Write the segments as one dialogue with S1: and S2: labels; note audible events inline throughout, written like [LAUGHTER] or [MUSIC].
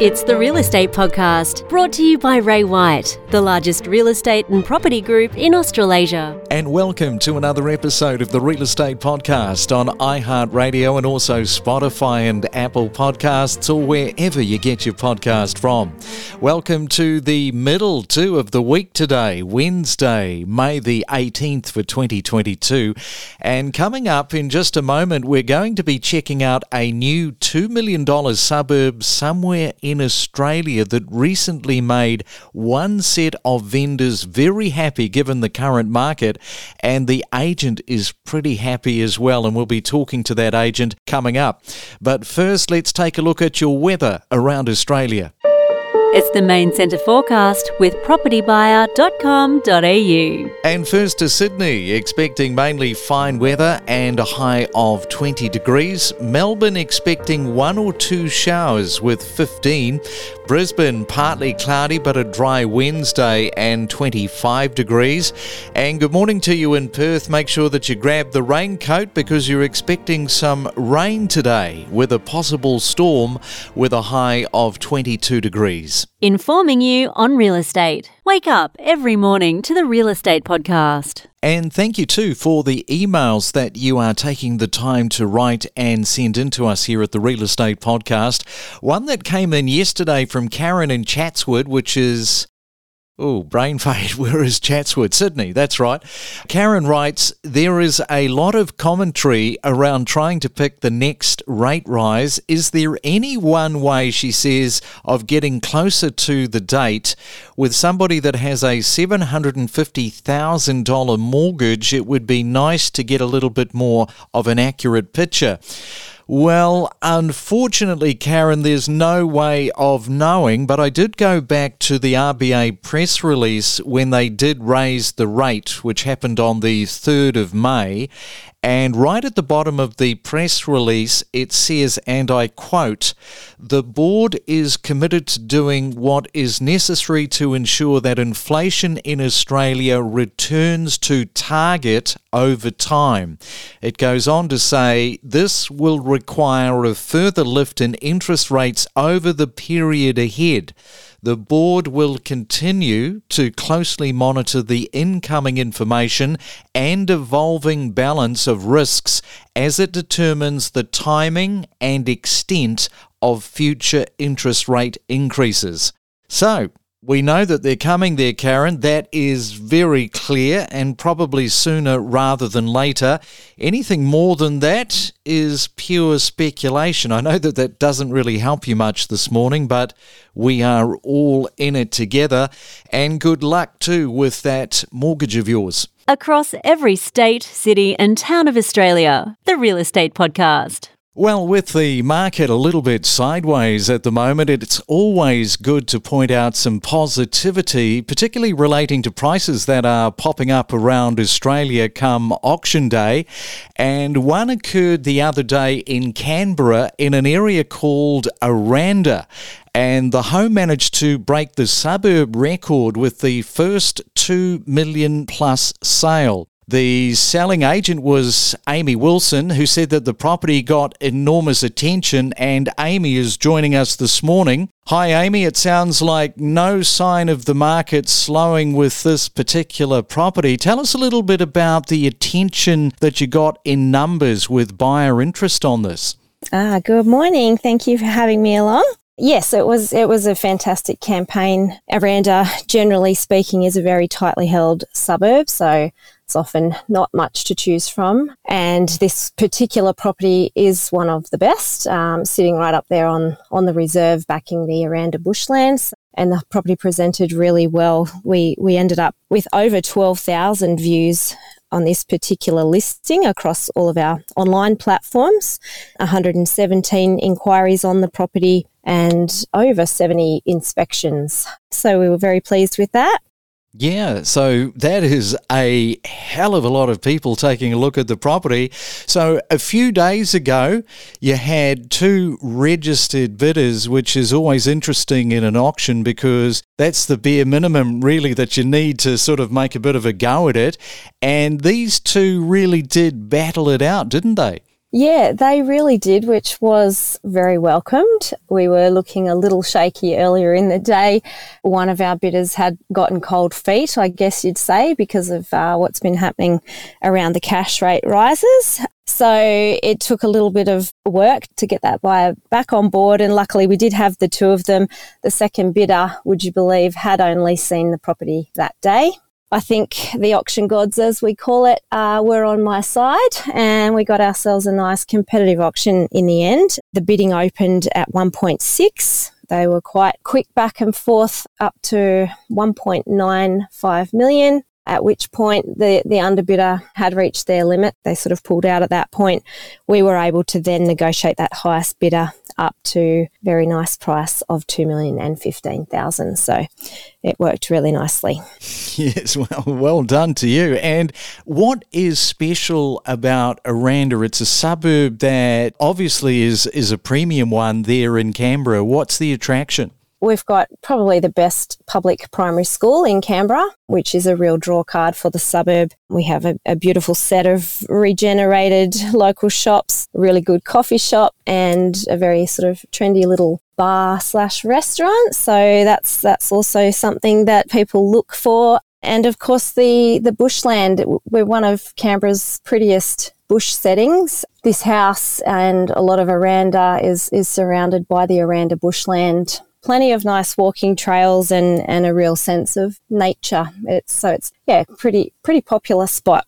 S1: It's the Real Estate Podcast, brought to you by Ray White, the largest real estate and property group in Australasia.
S2: And welcome to another episode of the Real Estate Podcast on iHeartRadio and also Spotify and Apple Podcasts or wherever you get your podcast from. Welcome to the middle two of the week today, Wednesday, May the 18th for 2022. And coming up in just a moment, we're going to be checking out a new $2 million suburb somewhere in Australia that recently made one set of vendors very happy given the current market, and the agent is pretty happy as well. And we'll be talking to that agent coming up. But first, let's take a look at your weather around Australia.
S1: It's the main centre forecast with propertybuyer.com.au.
S2: And first to Sydney, expecting mainly fine weather and a high of 20 degrees. Melbourne expecting one or two showers with 15. Brisbane partly cloudy but a dry Wednesday and 25 degrees. And good morning to you in Perth. Make sure that you grab the raincoat because you're expecting some rain today with a possible storm with a high of 22 degrees.
S1: Informing you on real estate. Wake up every morning to the Real Estate Podcast.
S2: And thank you too for the emails that you are taking the time to write and send in to us here at the Real Estate Podcast. One that came in yesterday from Karen in Chatswood, which is Oh, brain [LAUGHS] fade. Where is Chatswood? Sydney, that's right. Karen writes There is a lot of commentary around trying to pick the next rate rise. Is there any one way, she says, of getting closer to the date? With somebody that has a $750,000 mortgage, it would be nice to get a little bit more of an accurate picture. Well, unfortunately, Karen, there's no way of knowing, but I did go back to the RBA press release when they did raise the rate, which happened on the 3rd of May. And right at the bottom of the press release, it says, and I quote, the board is committed to doing what is necessary to ensure that inflation in Australia returns to target over time. It goes on to say this will require a further lift in interest rates over the period ahead. The board will continue to closely monitor the incoming information and evolving balance of risks as it determines the timing and extent of future interest rate increases. So, we know that they're coming there, Karen. That is very clear and probably sooner rather than later. Anything more than that is pure speculation. I know that that doesn't really help you much this morning, but we are all in it together. And good luck too with that mortgage of yours.
S1: Across every state, city, and town of Australia, the Real Estate Podcast.
S2: Well, with the market a little bit sideways at the moment, it's always good to point out some positivity, particularly relating to prices that are popping up around Australia come auction day. And one occurred the other day in Canberra in an area called Aranda and the home managed to break the suburb record with the first 2 million plus sale. The selling agent was Amy Wilson, who said that the property got enormous attention, and Amy is joining us this morning. Hi, Amy. It sounds like no sign of the market slowing with this particular property. Tell us a little bit about the attention that you got in numbers with buyer interest on this.
S3: Ah, good morning. Thank you for having me along. Yes, it was it was a fantastic campaign. Aranda, generally speaking, is a very tightly held suburb, so it's often not much to choose from. And this particular property is one of the best, um, sitting right up there on, on the reserve backing the Aranda bushlands. And the property presented really well. We, we ended up with over 12,000 views on this particular listing across all of our online platforms, 117 inquiries on the property and over 70 inspections. So we were very pleased with that.
S2: Yeah, so that is a hell of a lot of people taking a look at the property. So a few days ago, you had two registered bidders, which is always interesting in an auction because that's the bare minimum really that you need to sort of make a bit of a go at it. And these two really did battle it out, didn't they?
S3: Yeah, they really did, which was very welcomed. We were looking a little shaky earlier in the day. One of our bidders had gotten cold feet, I guess you'd say, because of uh, what's been happening around the cash rate rises. So it took a little bit of work to get that buyer back on board. And luckily, we did have the two of them. The second bidder, would you believe, had only seen the property that day. I think the auction gods, as we call it, uh, were on my side, and we got ourselves a nice competitive auction in the end. The bidding opened at 1.6. They were quite quick back and forth up to 1.95 million at which point the, the underbidder had reached their limit. They sort of pulled out at that point. We were able to then negotiate that highest bidder up to very nice price of two million and fifteen thousand. So it worked really nicely. [LAUGHS]
S2: Yes, well, well done to you. And what is special about Aranda? It's a suburb that obviously is is a premium one there in Canberra. What's the attraction?
S3: We've got probably the best public primary school in Canberra, which is a real draw card for the suburb. We have a, a, beautiful set of regenerated [LAUGHS] local shops, really good coffee shop, and a very sort of trendy little bar slash restaurant. So that's that's also something that people look for. And of course, the the bushland. We're one of Canberra's prettiest bush settings. This house and a lot of Aranda is is surrounded by the Aranda bushland plenty of nice walking trails and, and a real sense of nature. It's so it's yeah, pretty pretty popular spot.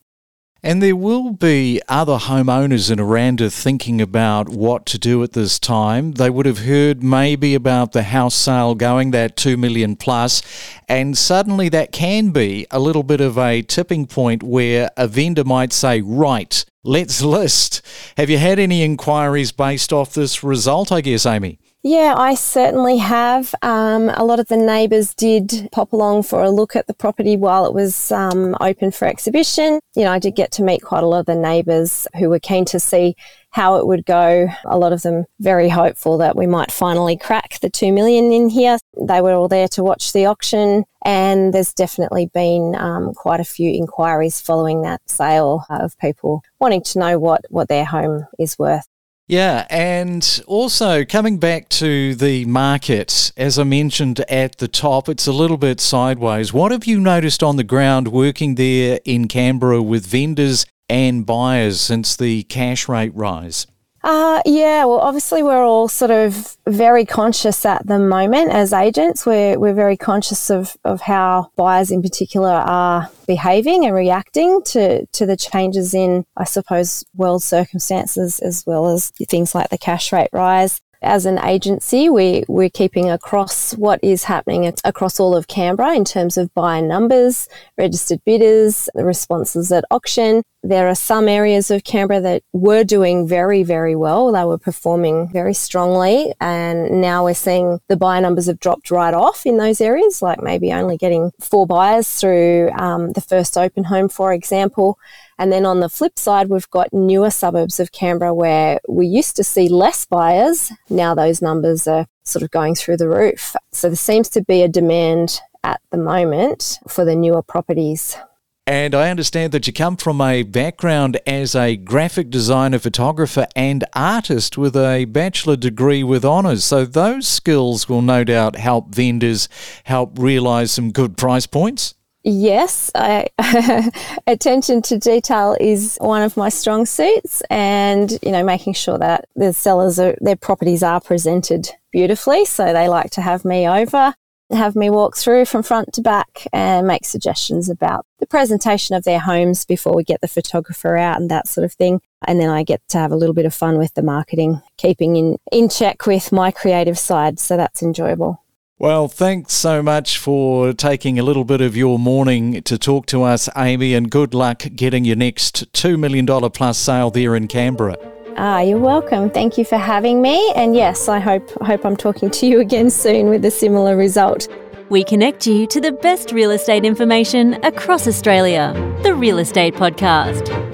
S2: And there will be other homeowners in Aranda thinking about what to do at this time. They would have heard maybe about the house sale going, that 2 million plus, and suddenly that can be a little bit of a tipping point where a vendor might say, right, let's [LAUGHS] list. Have you had any inquiries based off this result, I guess, Amy?
S3: Yeah, I certainly have. Um, a lot of the neighbours did pop along for a look at the property while it was um, open for exhibition. You know, I did get to meet quite a lot of the neighbours who were keen to see how it would go. A lot of them very hopeful that we might finally crack the 2 million in here. They were all there to watch the auction, and there's definitely been um, quite a few inquiries following that sale of people wanting to know what, what their home is worth.
S2: Yeah, and also coming back to the market, as I mentioned at the top, it's a little bit sideways. What have you noticed on the ground working there in Canberra with vendors and buyers since the cash rate rise?
S3: Uh, yeah, well, obviously, we're all sort of very conscious at the moment as agents. We're, we're very conscious of, of how buyers in particular are behaving and reacting to, to the changes in, I suppose, world circumstances as well as things like the cash rate rise as an agency, we, we're keeping across what is happening across all of Canberra in terms of buyer numbers, registered bidders, responses at auction. There are some areas of Canberra that were doing very, very well. They were performing very strongly. And now we're seeing the buyer numbers have dropped right off in those areas, like maybe only getting four buyers through um, the first open home, for example. And then on the flip side, we've got newer suburbs of Canberra where we used to see less buyers. Now those numbers are sort of going through the roof. So there seems to be a demand at the moment for the newer properties.
S2: And I understand that you come from a background as a graphic designer, photographer, and artist with a bachelor degree with honours. So those skills will no doubt help vendors help realise some good price points.
S3: Yes, I, [LAUGHS] attention to detail is one of my strong suits, and you know, making sure that the sellers are, their properties are presented beautifully. So they like to have me over, have me walk through from front to back, and make suggestions about the presentation of their homes before we get the photographer out and that sort of thing. And then I get to have a little bit of fun with the marketing, keeping in in check with my creative side. So that's enjoyable.
S2: Well, thanks so much for taking a little bit of your morning to talk to us, Amy, and good luck getting your next $2 million plus sale there in Canberra.
S3: Ah, you're welcome. Thank you for having me. And yes, I hope hope I'm talking to you again soon with a similar result.
S1: We connect you to the best real estate information across Australia. The Real Estate Podcast.